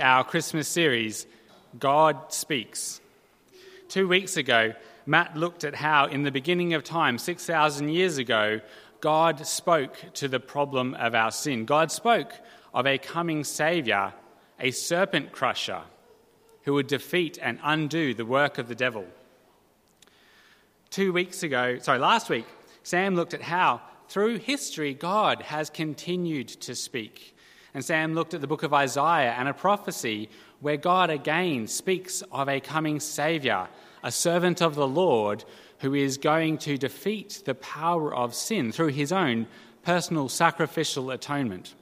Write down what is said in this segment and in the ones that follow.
our Christmas series, God Speaks. Two weeks ago, Matt looked at how, in the beginning of time, 6,000 years ago, God spoke to the problem of our sin. God spoke of a coming Saviour, a serpent crusher, who would defeat and undo the work of the devil. Two weeks ago, sorry, last week, Sam looked at how, through history, God has continued to speak. And Sam looked at the book of Isaiah and a prophecy where God again speaks of a coming Saviour, a servant of the Lord who is going to defeat the power of sin through his own personal sacrificial atonement.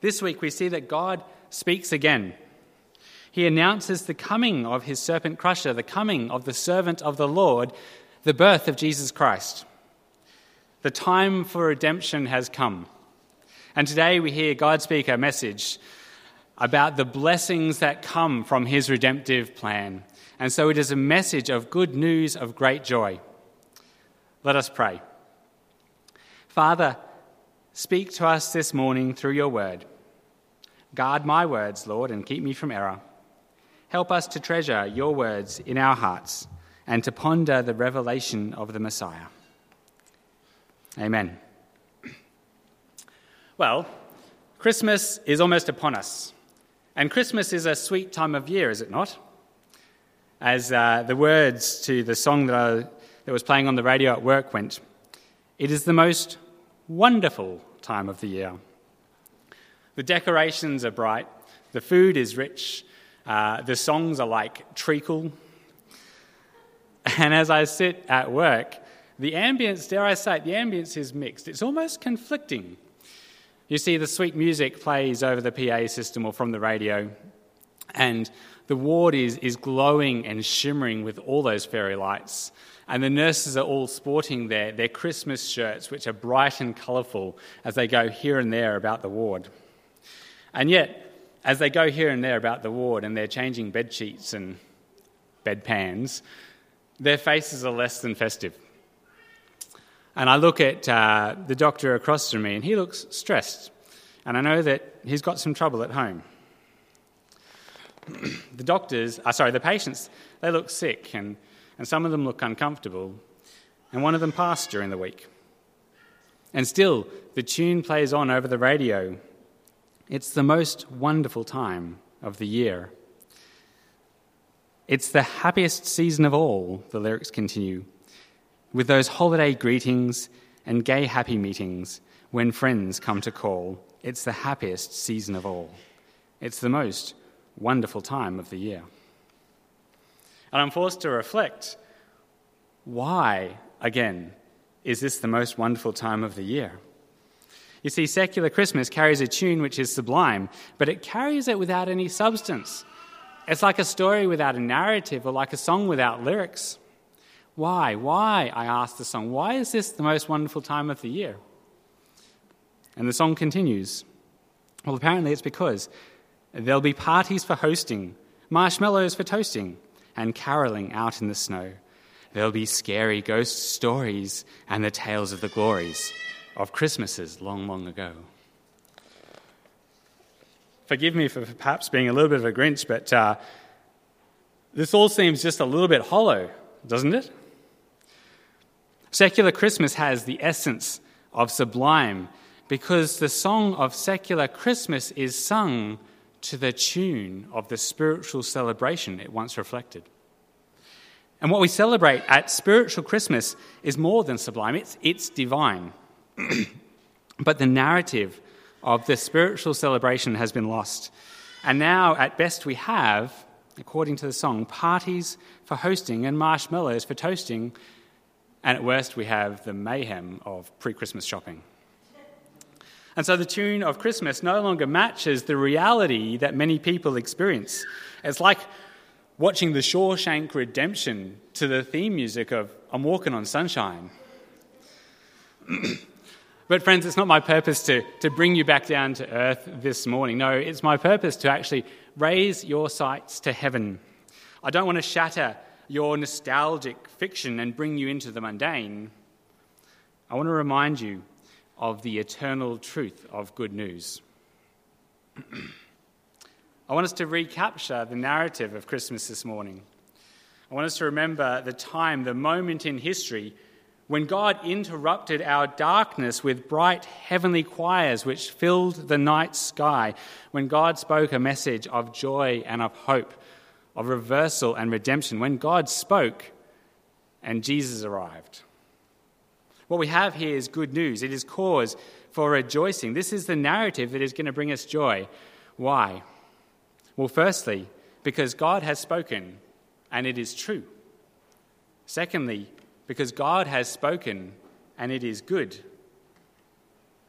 This week we see that God speaks again. He announces the coming of his serpent crusher, the coming of the servant of the Lord, the birth of Jesus Christ. The time for redemption has come. And today we hear God speak a message about the blessings that come from his redemptive plan. And so it is a message of good news of great joy. Let us pray. Father, speak to us this morning through your word. Guard my words, Lord, and keep me from error. Help us to treasure your words in our hearts and to ponder the revelation of the Messiah. Amen. Well, Christmas is almost upon us. And Christmas is a sweet time of year, is it not? As uh, the words to the song that, I, that was playing on the radio at work went, it is the most wonderful time of the year. The decorations are bright, the food is rich, uh, the songs are like treacle. And as I sit at work, the ambience, dare I say it, the ambience is mixed. It's almost conflicting. You see, the sweet music plays over the PA system or from the radio, and the ward is, is glowing and shimmering with all those fairy lights. And the nurses are all sporting their, their Christmas shirts, which are bright and colourful as they go here and there about the ward. And yet, as they go here and there about the ward and they're changing bed sheets and bedpans, their faces are less than festive. And I look at uh, the doctor across from me, and he looks stressed. And I know that he's got some trouble at home. the doctors, uh, sorry, the patients, they look sick, and, and some of them look uncomfortable. And one of them passed during the week. And still, the tune plays on over the radio. It's the most wonderful time of the year. It's the happiest season of all, the lyrics continue with those holiday greetings and gay happy meetings when friends come to call. It's the happiest season of all. It's the most wonderful time of the year. And I'm forced to reflect why, again, is this the most wonderful time of the year? You see, secular Christmas carries a tune which is sublime, but it carries it without any substance. It's like a story without a narrative or like a song without lyrics. Why? Why? I asked the song. Why is this the most wonderful time of the year? And the song continues. Well, apparently it's because there'll be parties for hosting, marshmallows for toasting, and caroling out in the snow. There'll be scary ghost stories and the tales of the glories of Christmases long, long ago. Forgive me for perhaps being a little bit of a Grinch, but uh, this all seems just a little bit hollow, doesn't it? Secular Christmas has the essence of sublime because the song of secular Christmas is sung to the tune of the spiritual celebration it once reflected. And what we celebrate at spiritual Christmas is more than sublime, it's, it's divine. but the narrative of the spiritual celebration has been lost. And now, at best, we have, according to the song, parties for hosting and marshmallows for toasting and at worst, we have the mayhem of pre Christmas shopping. And so the tune of Christmas no longer matches the reality that many people experience. It's like watching the Shawshank Redemption to the theme music of I'm Walking on Sunshine. but, friends, it's not my purpose to, to bring you back down to earth this morning. No, it's my purpose to actually raise your sights to heaven. I don't want to shatter your nostalgic fiction and bring you into the mundane, I want to remind you of the eternal truth of good news. I want us to recapture the narrative of Christmas this morning. I want us to remember the time, the moment in history when God interrupted our darkness with bright heavenly choirs which filled the night sky, when God spoke a message of joy and of hope, of reversal and redemption, when God spoke and Jesus arrived. What we have here is good news. It is cause for rejoicing. This is the narrative that is going to bring us joy. Why? Well, firstly, because God has spoken and it is true. Secondly, because God has spoken and it is good.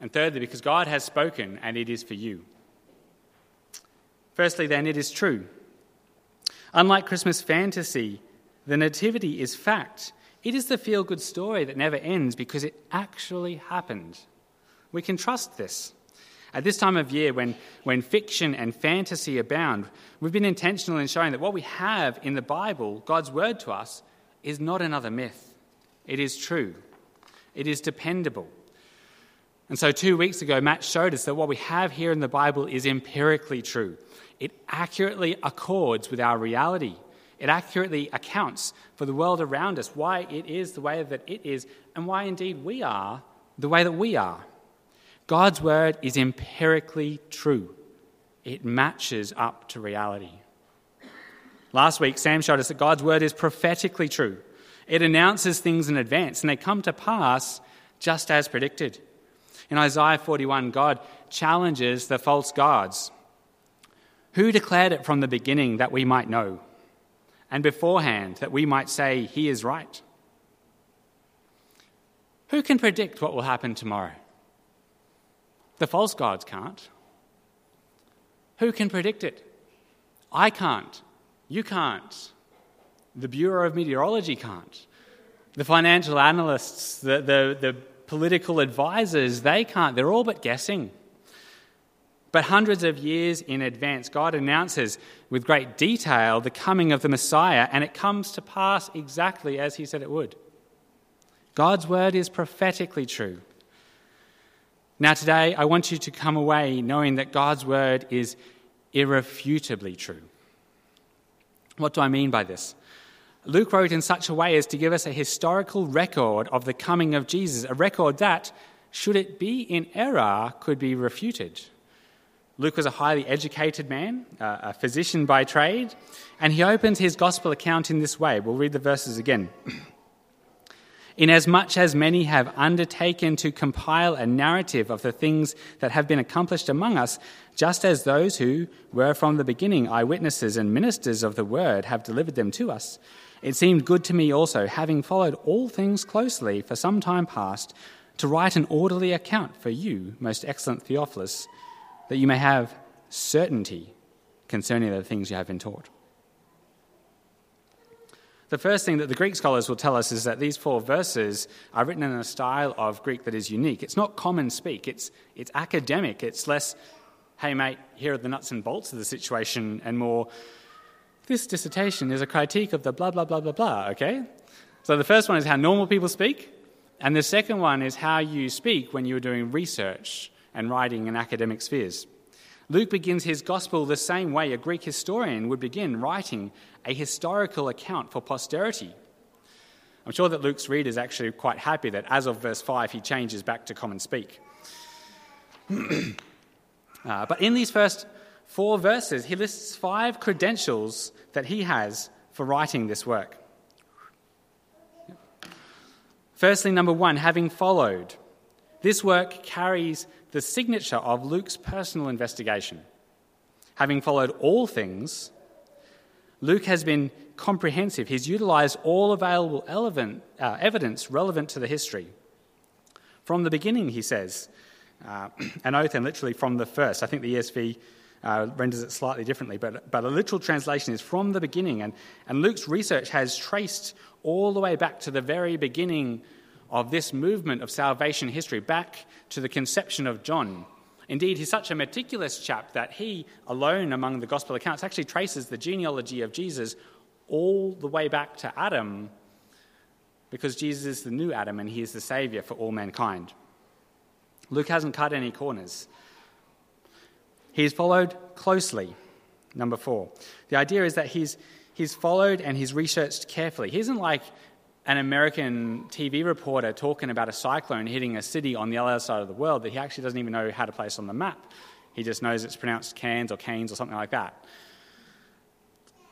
And thirdly, because God has spoken and it is for you. Firstly, then, it is true. Unlike Christmas fantasy, the Nativity is fact. It is the feel good story that never ends because it actually happened. We can trust this. At this time of year, when, when fiction and fantasy abound, we've been intentional in showing that what we have in the Bible, God's word to us, is not another myth. It is true, it is dependable. And so, two weeks ago, Matt showed us that what we have here in the Bible is empirically true. It accurately accords with our reality. It accurately accounts for the world around us, why it is the way that it is, and why indeed we are the way that we are. God's word is empirically true, it matches up to reality. Last week, Sam showed us that God's word is prophetically true. It announces things in advance, and they come to pass just as predicted. In Isaiah 41, God challenges the false gods. Who declared it from the beginning that we might know, and beforehand that we might say, He is right? Who can predict what will happen tomorrow? The false gods can't. Who can predict it? I can't. You can't. The Bureau of Meteorology can't. The financial analysts, the, the, the political advisors, they can't. They're all but guessing. But hundreds of years in advance, God announces with great detail the coming of the Messiah, and it comes to pass exactly as He said it would. God's word is prophetically true. Now, today, I want you to come away knowing that God's word is irrefutably true. What do I mean by this? Luke wrote in such a way as to give us a historical record of the coming of Jesus, a record that, should it be in error, could be refuted. Luke was a highly educated man, a physician by trade, and he opens his gospel account in this way. We'll read the verses again. Inasmuch as many have undertaken to compile a narrative of the things that have been accomplished among us, just as those who were from the beginning eyewitnesses and ministers of the word have delivered them to us, it seemed good to me also, having followed all things closely for some time past, to write an orderly account for you, most excellent Theophilus, that you may have certainty concerning the things you have been taught. The first thing that the Greek scholars will tell us is that these four verses are written in a style of Greek that is unique. It's not common speak, it's, it's academic. It's less, hey, mate, here are the nuts and bolts of the situation, and more, this dissertation is a critique of the blah, blah, blah, blah, blah, okay? So the first one is how normal people speak, and the second one is how you speak when you're doing research and writing in academic spheres. Luke begins his gospel the same way a Greek historian would begin writing a historical account for posterity. I'm sure that Luke's reader is actually quite happy that as of verse 5 he changes back to common speak. uh, but in these first four verses, he lists five credentials that he has for writing this work. Firstly, number one, having followed. This work carries the signature of Luke's personal investigation. Having followed all things, Luke has been comprehensive. He's utilized all available uh, evidence relevant to the history. From the beginning, he says, uh, an oath, and literally from the first. I think the ESV uh, renders it slightly differently, but, but a literal translation is from the beginning. And, and Luke's research has traced all the way back to the very beginning of this movement of salvation history, back to the conception of John. Indeed, he's such a meticulous chap that he, alone among the gospel accounts, actually traces the genealogy of Jesus all the way back to Adam, because Jesus is the new Adam and he is the Savior for all mankind. Luke hasn't cut any corners. He's followed closely. Number four. The idea is that he's, he's followed and he's researched carefully. He isn't like an American TV reporter talking about a cyclone hitting a city on the other side of the world that he actually doesn't even know how to place on the map. He just knows it's pronounced Cairns or canes or something like that.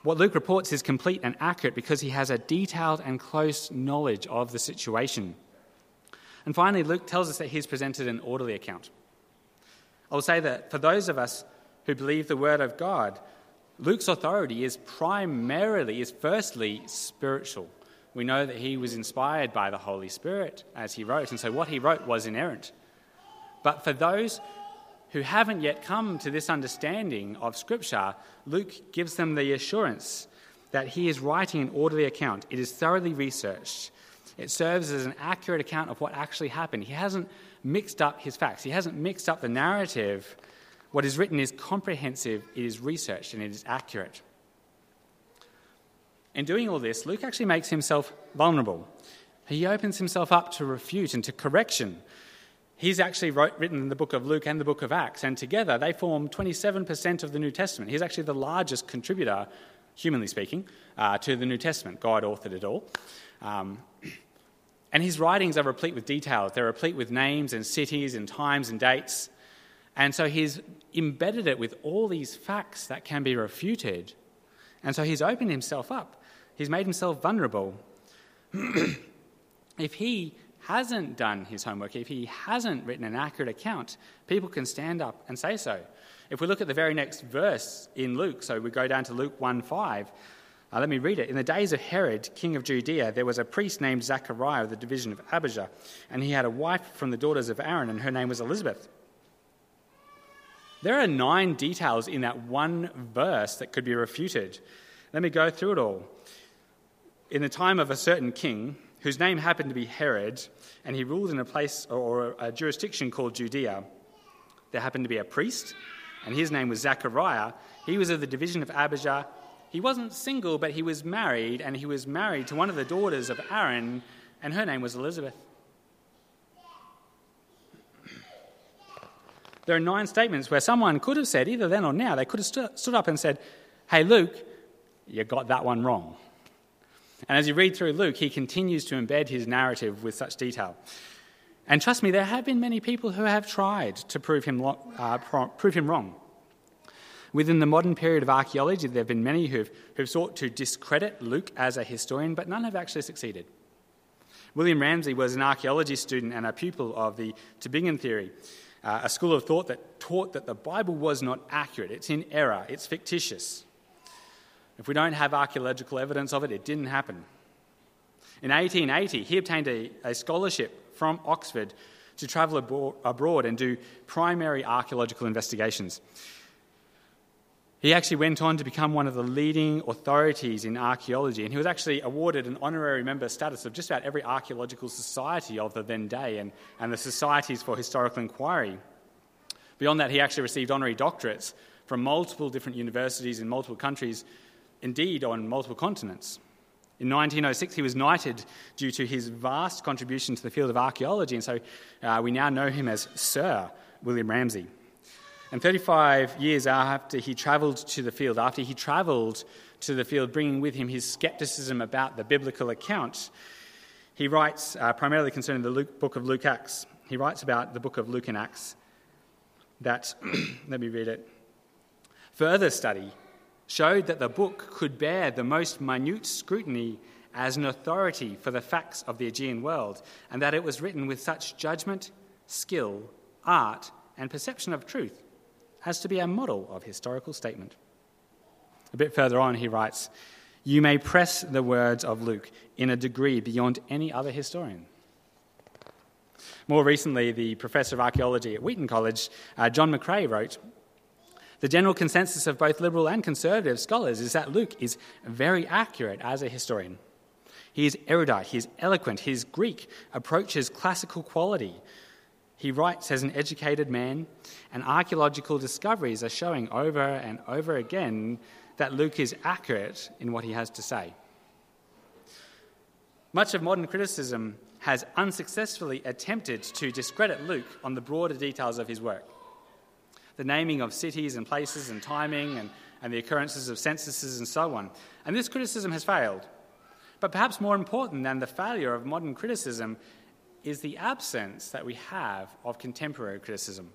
What Luke reports is complete and accurate because he has a detailed and close knowledge of the situation. And finally, Luke tells us that he's presented an orderly account. I will say that for those of us who believe the word of God, Luke's authority is primarily, is firstly spiritual. We know that he was inspired by the Holy Spirit as he wrote, and so what he wrote was inerrant. But for those who haven't yet come to this understanding of Scripture, Luke gives them the assurance that he is writing an orderly account. It is thoroughly researched. It serves as an accurate account of what actually happened. He hasn't mixed up his facts, he hasn't mixed up the narrative. What is written is comprehensive, it is researched, and it is accurate. In doing all this, Luke actually makes himself vulnerable. He opens himself up to refute and to correction. He's actually wrote, written in the book of Luke and the book of Acts, and together they form 27% of the New Testament. He's actually the largest contributor, humanly speaking, uh, to the New Testament. God authored it all. Um, and his writings are replete with details. They're replete with names and cities and times and dates. And so he's embedded it with all these facts that can be refuted. And so he's opened himself up He's made himself vulnerable. if he hasn't done his homework, if he hasn't written an accurate account, people can stand up and say so. If we look at the very next verse in Luke, so we go down to Luke 1 5, uh, let me read it. In the days of Herod, king of Judea, there was a priest named Zachariah of the division of Abijah, and he had a wife from the daughters of Aaron, and her name was Elizabeth. There are nine details in that one verse that could be refuted. Let me go through it all in the time of a certain king whose name happened to be Herod, and he ruled in a place or a jurisdiction called Judea. There happened to be a priest, and his name was Zachariah. He was of the division of Abijah. He wasn't single, but he was married, and he was married to one of the daughters of Aaron, and her name was Elizabeth. There are nine statements where someone could have said, either then or now, they could have stood up and said, Hey, Luke, you got that one wrong. And as you read through Luke, he continues to embed his narrative with such detail. And trust me, there have been many people who have tried to prove him, uh, prove him wrong. Within the modern period of archaeology, there have been many who've, who've sought to discredit Luke as a historian, but none have actually succeeded. William Ramsay was an archaeology student and a pupil of the Tübingen theory, uh, a school of thought that taught that the Bible was not accurate, it's in error, it's fictitious. If we don't have archaeological evidence of it, it didn't happen. In 1880, he obtained a, a scholarship from Oxford to travel abroad and do primary archaeological investigations. He actually went on to become one of the leading authorities in archaeology, and he was actually awarded an honorary member status of just about every archaeological society of the then day and, and the societies for historical inquiry. Beyond that, he actually received honorary doctorates from multiple different universities in multiple countries indeed on multiple continents. In 1906, he was knighted due to his vast contribution to the field of archaeology, and so uh, we now know him as Sir William Ramsay. And 35 years after he travelled to the field, after he travelled to the field, bringing with him his skepticism about the biblical account, he writes, uh, primarily concerning the Luke, book of Luke Acts, he writes about the book of Luke and Acts that, let me read it. Further study showed that the book could bear the most minute scrutiny as an authority for the facts of the Aegean world, and that it was written with such judgment, skill, art, and perception of truth as to be a model of historical statement. A bit further on, he writes, You may press the words of Luke in a degree beyond any other historian. More recently, the professor of archaeology at Wheaton College, uh, John McRay, wrote the general consensus of both liberal and conservative scholars is that Luke is very accurate as a historian. He is erudite, he is eloquent, his Greek approaches classical quality. He writes as an educated man, and archaeological discoveries are showing over and over again that Luke is accurate in what he has to say. Much of modern criticism has unsuccessfully attempted to discredit Luke on the broader details of his work. The naming of cities and places and timing and, and the occurrences of censuses and so on. And this criticism has failed. But perhaps more important than the failure of modern criticism is the absence that we have of contemporary criticism.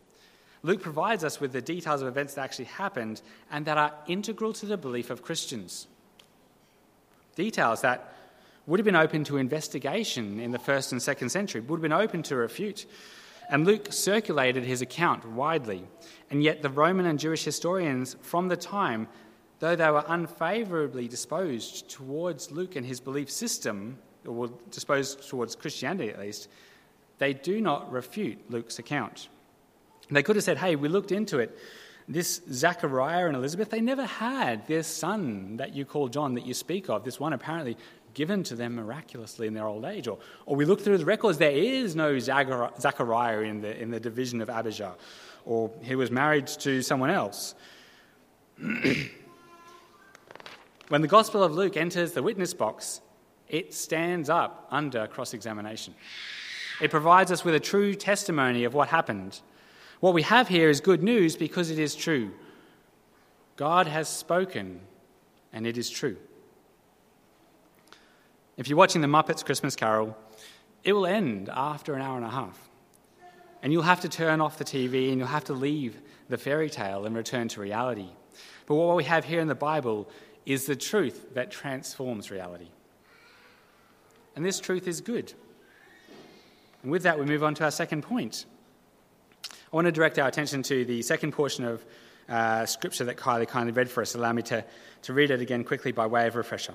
Luke provides us with the details of events that actually happened and that are integral to the belief of Christians. Details that would have been open to investigation in the first and second century, would have been open to refute. And Luke circulated his account widely. And yet, the Roman and Jewish historians from the time, though they were unfavorably disposed towards Luke and his belief system, or disposed towards Christianity at least, they do not refute Luke's account. They could have said, hey, we looked into it. This Zachariah and Elizabeth, they never had this son that you call John that you speak of, this one apparently given to them miraculously in their old age. Or, or we look through the records, there is no Zachariah in the, in the division of Abijah, or he was married to someone else. when the Gospel of Luke enters the witness box, it stands up under cross examination. It provides us with a true testimony of what happened. What we have here is good news because it is true. God has spoken, and it is true. If you're watching the Muppets Christmas Carol, it will end after an hour and a half. And you'll have to turn off the TV and you'll have to leave the fairy tale and return to reality. But what we have here in the Bible is the truth that transforms reality. And this truth is good. And with that, we move on to our second point. I want to direct our attention to the second portion of uh, scripture that Kylie kindly read for us. Allow me to, to read it again quickly by way of refresher.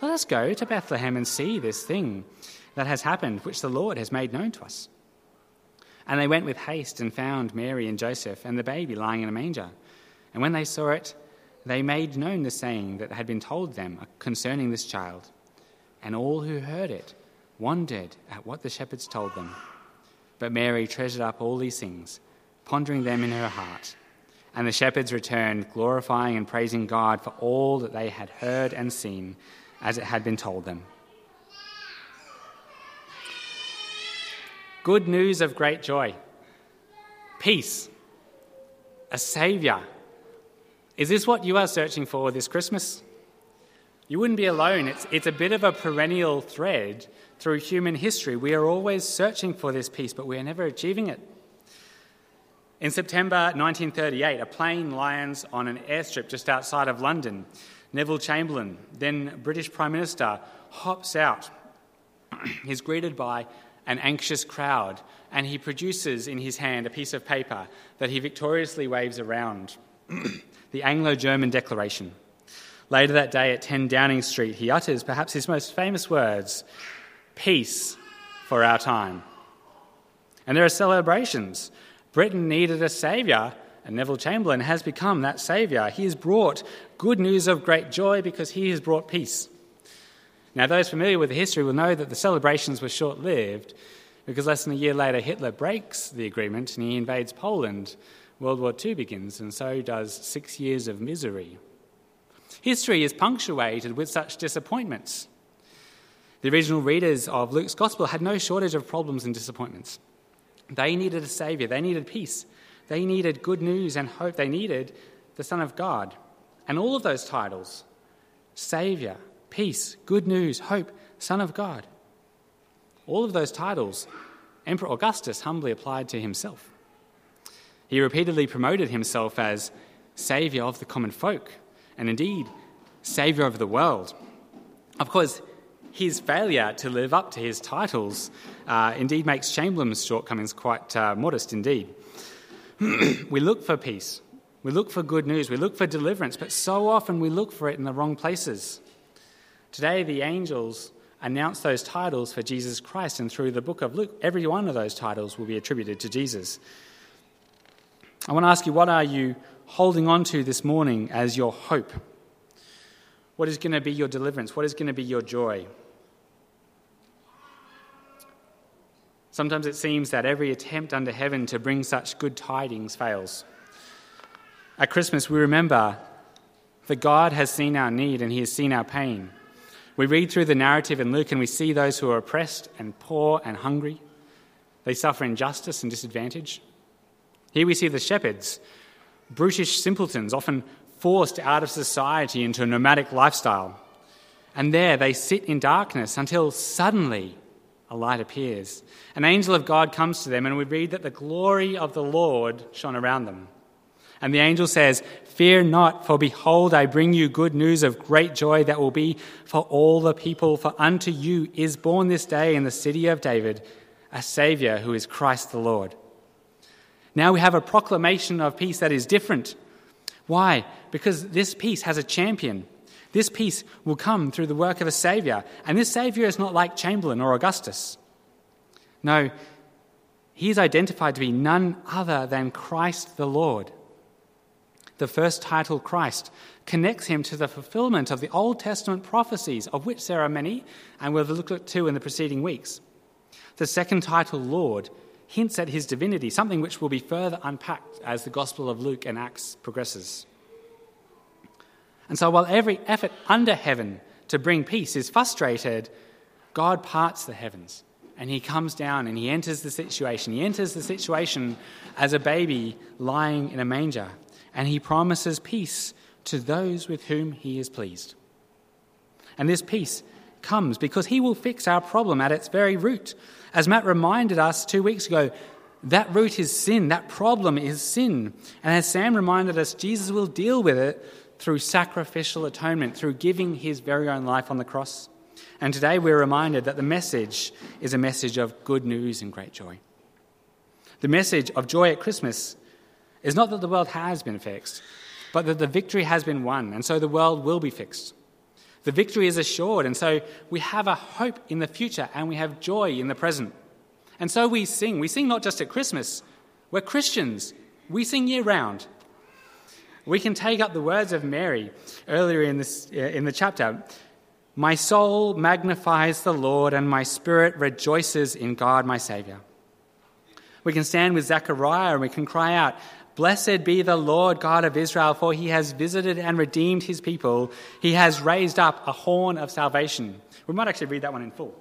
Let us go to Bethlehem and see this thing that has happened, which the Lord has made known to us. And they went with haste and found Mary and Joseph and the baby lying in a manger. And when they saw it, they made known the saying that had been told them concerning this child. And all who heard it wondered at what the shepherds told them. But Mary treasured up all these things, pondering them in her heart. And the shepherds returned, glorifying and praising God for all that they had heard and seen, as it had been told them. Good news of great joy, peace, a Saviour. Is this what you are searching for this Christmas? You wouldn't be alone. It's, it's a bit of a perennial thread through human history. We are always searching for this peace, but we are never achieving it. In September 1938, a plane lands on an airstrip just outside of London. Neville Chamberlain, then British Prime Minister, hops out. He's greeted by an anxious crowd, and he produces in his hand a piece of paper that he victoriously waves around the Anglo German Declaration. Later that day at 10 Downing Street, he utters perhaps his most famous words Peace for our time. And there are celebrations. Britain needed a saviour, and Neville Chamberlain has become that saviour. He has brought good news of great joy because he has brought peace. Now, those familiar with the history will know that the celebrations were short lived because less than a year later, Hitler breaks the agreement and he invades Poland. World War II begins, and so does six years of misery. History is punctuated with such disappointments. The original readers of Luke's Gospel had no shortage of problems and disappointments. They needed a Saviour, they needed peace, they needed good news and hope, they needed the Son of God. And all of those titles Saviour, peace, good news, hope, Son of God all of those titles Emperor Augustus humbly applied to himself. He repeatedly promoted himself as Saviour of the common folk, and indeed, Saviour of the world. Of course, his failure to live up to his titles uh, indeed makes Chamberlain's shortcomings quite uh, modest indeed. we look for peace, we look for good news, we look for deliverance, but so often we look for it in the wrong places. Today, the angels announce those titles for Jesus Christ, and through the book of Luke, every one of those titles will be attributed to Jesus. I want to ask you, what are you holding on to this morning as your hope? What is going to be your deliverance? What is going to be your joy? Sometimes it seems that every attempt under heaven to bring such good tidings fails. At Christmas, we remember that God has seen our need and He has seen our pain. We read through the narrative in Luke and we see those who are oppressed and poor and hungry. They suffer injustice and disadvantage. Here we see the shepherds, brutish simpletons, often forced out of society into a nomadic lifestyle. And there they sit in darkness until suddenly a light appears. An angel of God comes to them, and we read that the glory of the Lord shone around them. And the angel says, Fear not, for behold, I bring you good news of great joy that will be for all the people. For unto you is born this day in the city of David a Saviour who is Christ the Lord. Now we have a proclamation of peace that is different. Why? Because this peace has a champion. This peace will come through the work of a Saviour. And this Saviour is not like Chamberlain or Augustus. No, he is identified to be none other than Christ the Lord. The first title, Christ, connects him to the fulfillment of the Old Testament prophecies, of which there are many, and we'll look at two in the preceding weeks. The second title, Lord, hints at his divinity, something which will be further unpacked as the Gospel of Luke and Acts progresses. And so, while every effort under heaven to bring peace is frustrated, God parts the heavens and he comes down and he enters the situation. He enters the situation as a baby lying in a manger and he promises peace to those with whom he is pleased. And this peace comes because he will fix our problem at its very root. As Matt reminded us two weeks ago, that root is sin, that problem is sin. And as Sam reminded us, Jesus will deal with it through sacrificial atonement, through giving his very own life on the cross. And today we're reminded that the message is a message of good news and great joy. The message of joy at Christmas is not that the world has been fixed, but that the victory has been won, and so the world will be fixed. The victory is assured, and so we have a hope in the future and we have joy in the present. And so we sing. We sing not just at Christmas, we're Christians. We sing year round. We can take up the words of Mary earlier in, this, uh, in the chapter. My soul magnifies the Lord, and my spirit rejoices in God my Saviour. We can stand with Zechariah and we can cry out, Blessed be the Lord God of Israel, for he has visited and redeemed his people. He has raised up a horn of salvation. We might actually read that one in full.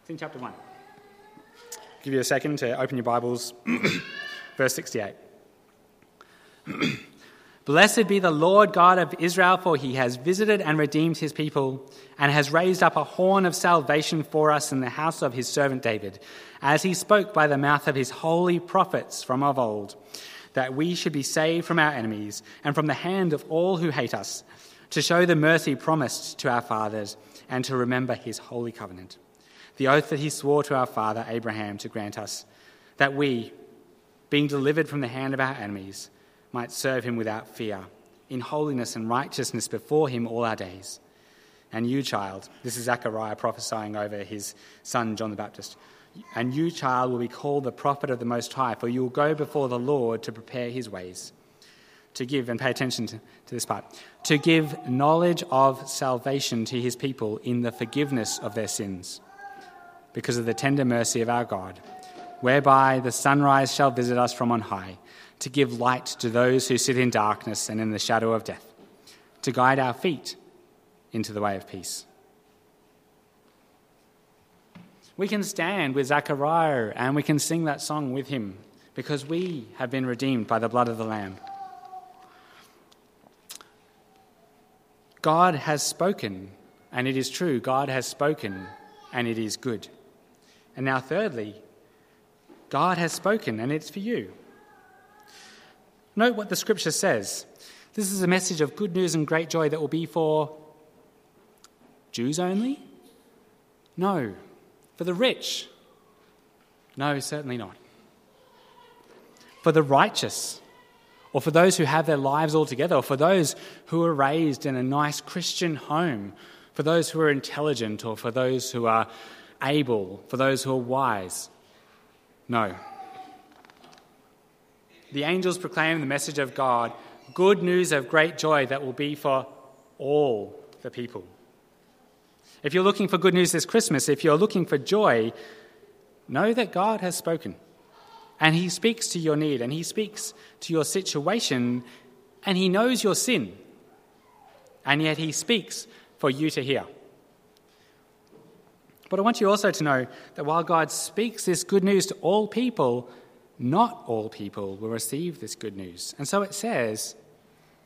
It's in chapter 1. I'll give you a second to open your Bibles. Verse 68. Blessed be the Lord God of Israel, for he has visited and redeemed his people, and has raised up a horn of salvation for us in the house of his servant David, as he spoke by the mouth of his holy prophets from of old, that we should be saved from our enemies and from the hand of all who hate us, to show the mercy promised to our fathers, and to remember his holy covenant, the oath that he swore to our father Abraham to grant us, that we, being delivered from the hand of our enemies, might serve him without fear, in holiness and righteousness before him all our days. And you, child, this is Zechariah prophesying over his son John the Baptist, and you, child, will be called the prophet of the Most High, for you will go before the Lord to prepare his ways. To give, and pay attention to, to this part, to give knowledge of salvation to his people in the forgiveness of their sins, because of the tender mercy of our God, whereby the sunrise shall visit us from on high to give light to those who sit in darkness and in the shadow of death, to guide our feet into the way of peace. We can stand with Zechariah and we can sing that song with him because we have been redeemed by the blood of the Lamb. God has spoken, and it is true. God has spoken, and it is good. And now, thirdly, God has spoken, and it's for you. Note what the scripture says. This is a message of good news and great joy that will be for Jews only? No. For the rich? No, certainly not. For the righteous? Or for those who have their lives all together? Or for those who are raised in a nice Christian home? For those who are intelligent? Or for those who are able? For those who are wise? No. The angels proclaim the message of God, good news of great joy that will be for all the people. If you're looking for good news this Christmas, if you're looking for joy, know that God has spoken. And He speaks to your need, and He speaks to your situation, and He knows your sin. And yet He speaks for you to hear. But I want you also to know that while God speaks this good news to all people, not all people will receive this good news. And so it says,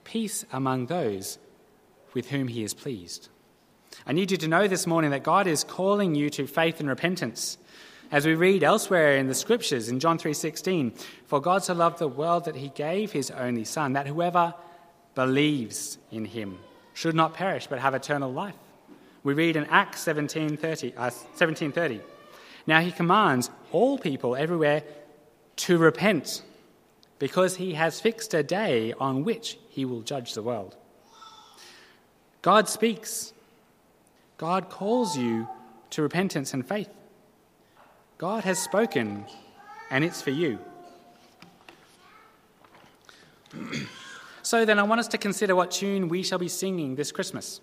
Peace among those with whom he is pleased. I need you to know this morning that God is calling you to faith and repentance. As we read elsewhere in the scriptures in John 3:16, for God so loved the world that he gave his only son that whoever believes in him should not perish but have eternal life. We read in Acts 17:30 uh, 17:30. Now he commands all people everywhere to repent because he has fixed a day on which he will judge the world. God speaks. God calls you to repentance and faith. God has spoken, and it's for you. so then, I want us to consider what tune we shall be singing this Christmas.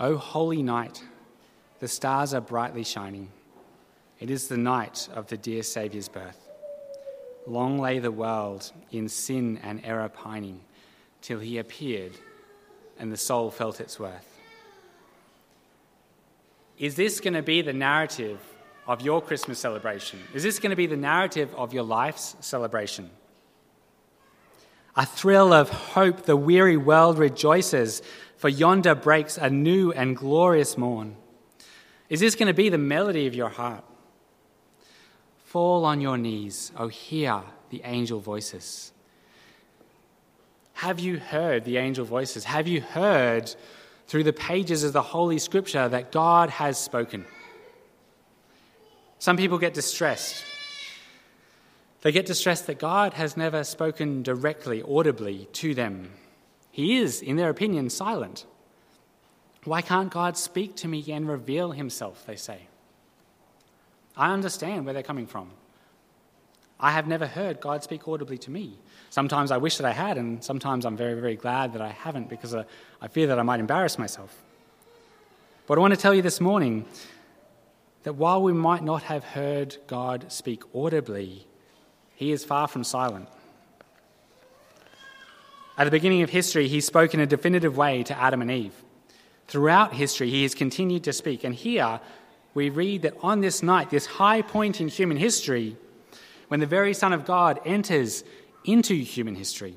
O holy night, the stars are brightly shining. It is the night of the dear Saviour's birth. Long lay the world in sin and error pining, till he appeared and the soul felt its worth. Is this going to be the narrative of your Christmas celebration? Is this going to be the narrative of your life's celebration? A thrill of hope, the weary world rejoices, for yonder breaks a new and glorious morn. Is this going to be the melody of your heart? Fall on your knees, oh, hear the angel voices. Have you heard the angel voices? Have you heard through the pages of the Holy Scripture that God has spoken? Some people get distressed. They get distressed that God has never spoken directly, audibly to them. He is, in their opinion, silent. Why can't God speak to me and reveal himself, they say. I understand where they're coming from. I have never heard God speak audibly to me. Sometimes I wish that I had, and sometimes I'm very, very glad that I haven't because uh, I fear that I might embarrass myself. But I want to tell you this morning that while we might not have heard God speak audibly, He is far from silent. At the beginning of history, He spoke in a definitive way to Adam and Eve. Throughout history, He has continued to speak. And here, we read that on this night, this high point in human history, when the very Son of God enters into human history,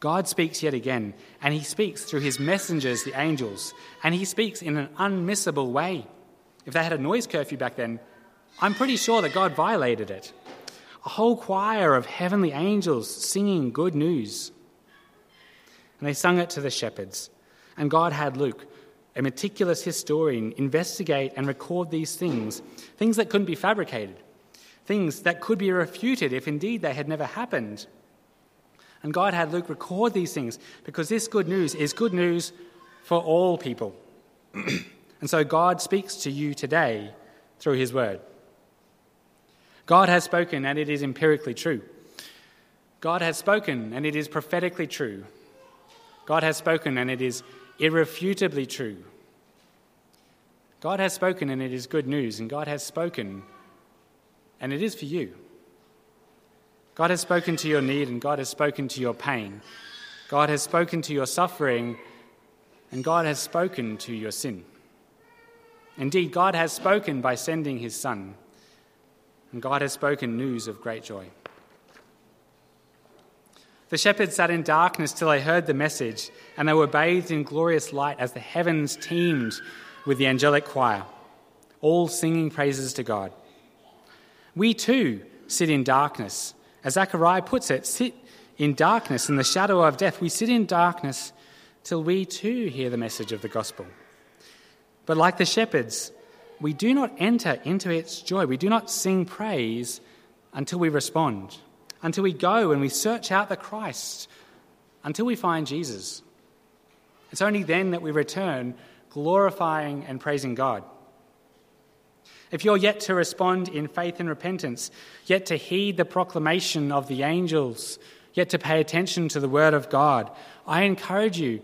God speaks yet again, and he speaks through his messengers, the angels, and he speaks in an unmissable way. If they had a noise curfew back then, I'm pretty sure that God violated it. A whole choir of heavenly angels singing good news. And they sung it to the shepherds. And God had Luke a meticulous historian, investigate and record these things, things that couldn't be fabricated, things that could be refuted if indeed they had never happened. And God had Luke record these things because this good news is good news for all people. and so God speaks to you today through his word. God has spoken and it is empirically true. God has spoken and it is prophetically true. God has spoken and it is irrefutably true. God has spoken, and it is good news, and God has spoken, and it is for you. God has spoken to your need, and God has spoken to your pain. God has spoken to your suffering, and God has spoken to your sin. Indeed, God has spoken by sending his Son, and God has spoken news of great joy. The shepherds sat in darkness till they heard the message, and they were bathed in glorious light as the heavens teemed with the angelic choir, all singing praises to God. We too sit in darkness. As Zechariah puts it, sit in darkness, in the shadow of death. We sit in darkness till we too hear the message of the gospel. But like the shepherds, we do not enter into its joy. We do not sing praise until we respond, until we go and we search out the Christ, until we find Jesus. It's only then that we return glorifying and praising God. If you're yet to respond in faith and repentance, yet to heed the proclamation of the angels, yet to pay attention to the word of God, I encourage you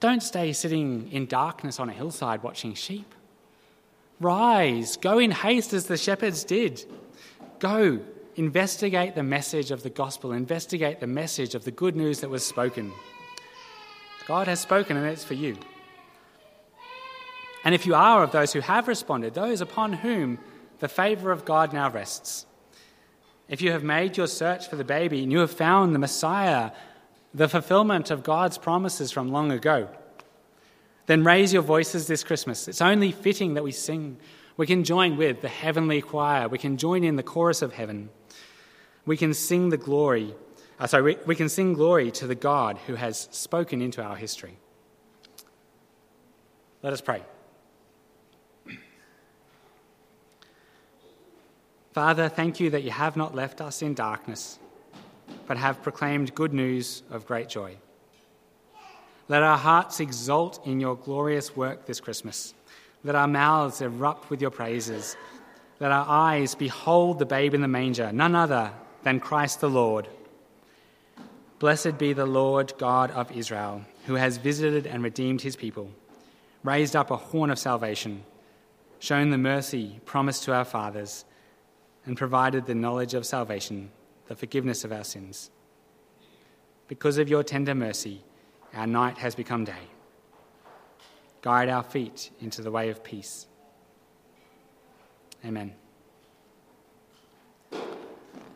don't stay sitting in darkness on a hillside watching sheep. Rise, go in haste as the shepherds did. Go, investigate the message of the gospel, investigate the message of the good news that was spoken. God has spoken, and it's for you. And if you are of those who have responded, those upon whom the favour of God now rests, if you have made your search for the baby and you have found the Messiah, the fulfillment of God's promises from long ago, then raise your voices this Christmas. It's only fitting that we sing. We can join with the heavenly choir, we can join in the chorus of heaven. We can sing the glory, uh, sorry, we, we can sing glory to the God who has spoken into our history. Let us pray. Father, thank you that you have not left us in darkness, but have proclaimed good news of great joy. Let our hearts exult in your glorious work this Christmas. Let our mouths erupt with your praises. Let our eyes behold the babe in the manger, none other than Christ the Lord. Blessed be the Lord God of Israel, who has visited and redeemed his people, raised up a horn of salvation, shown the mercy promised to our fathers and provided the knowledge of salvation, the forgiveness of our sins. Because of your tender mercy, our night has become day. Guide our feet into the way of peace. Amen.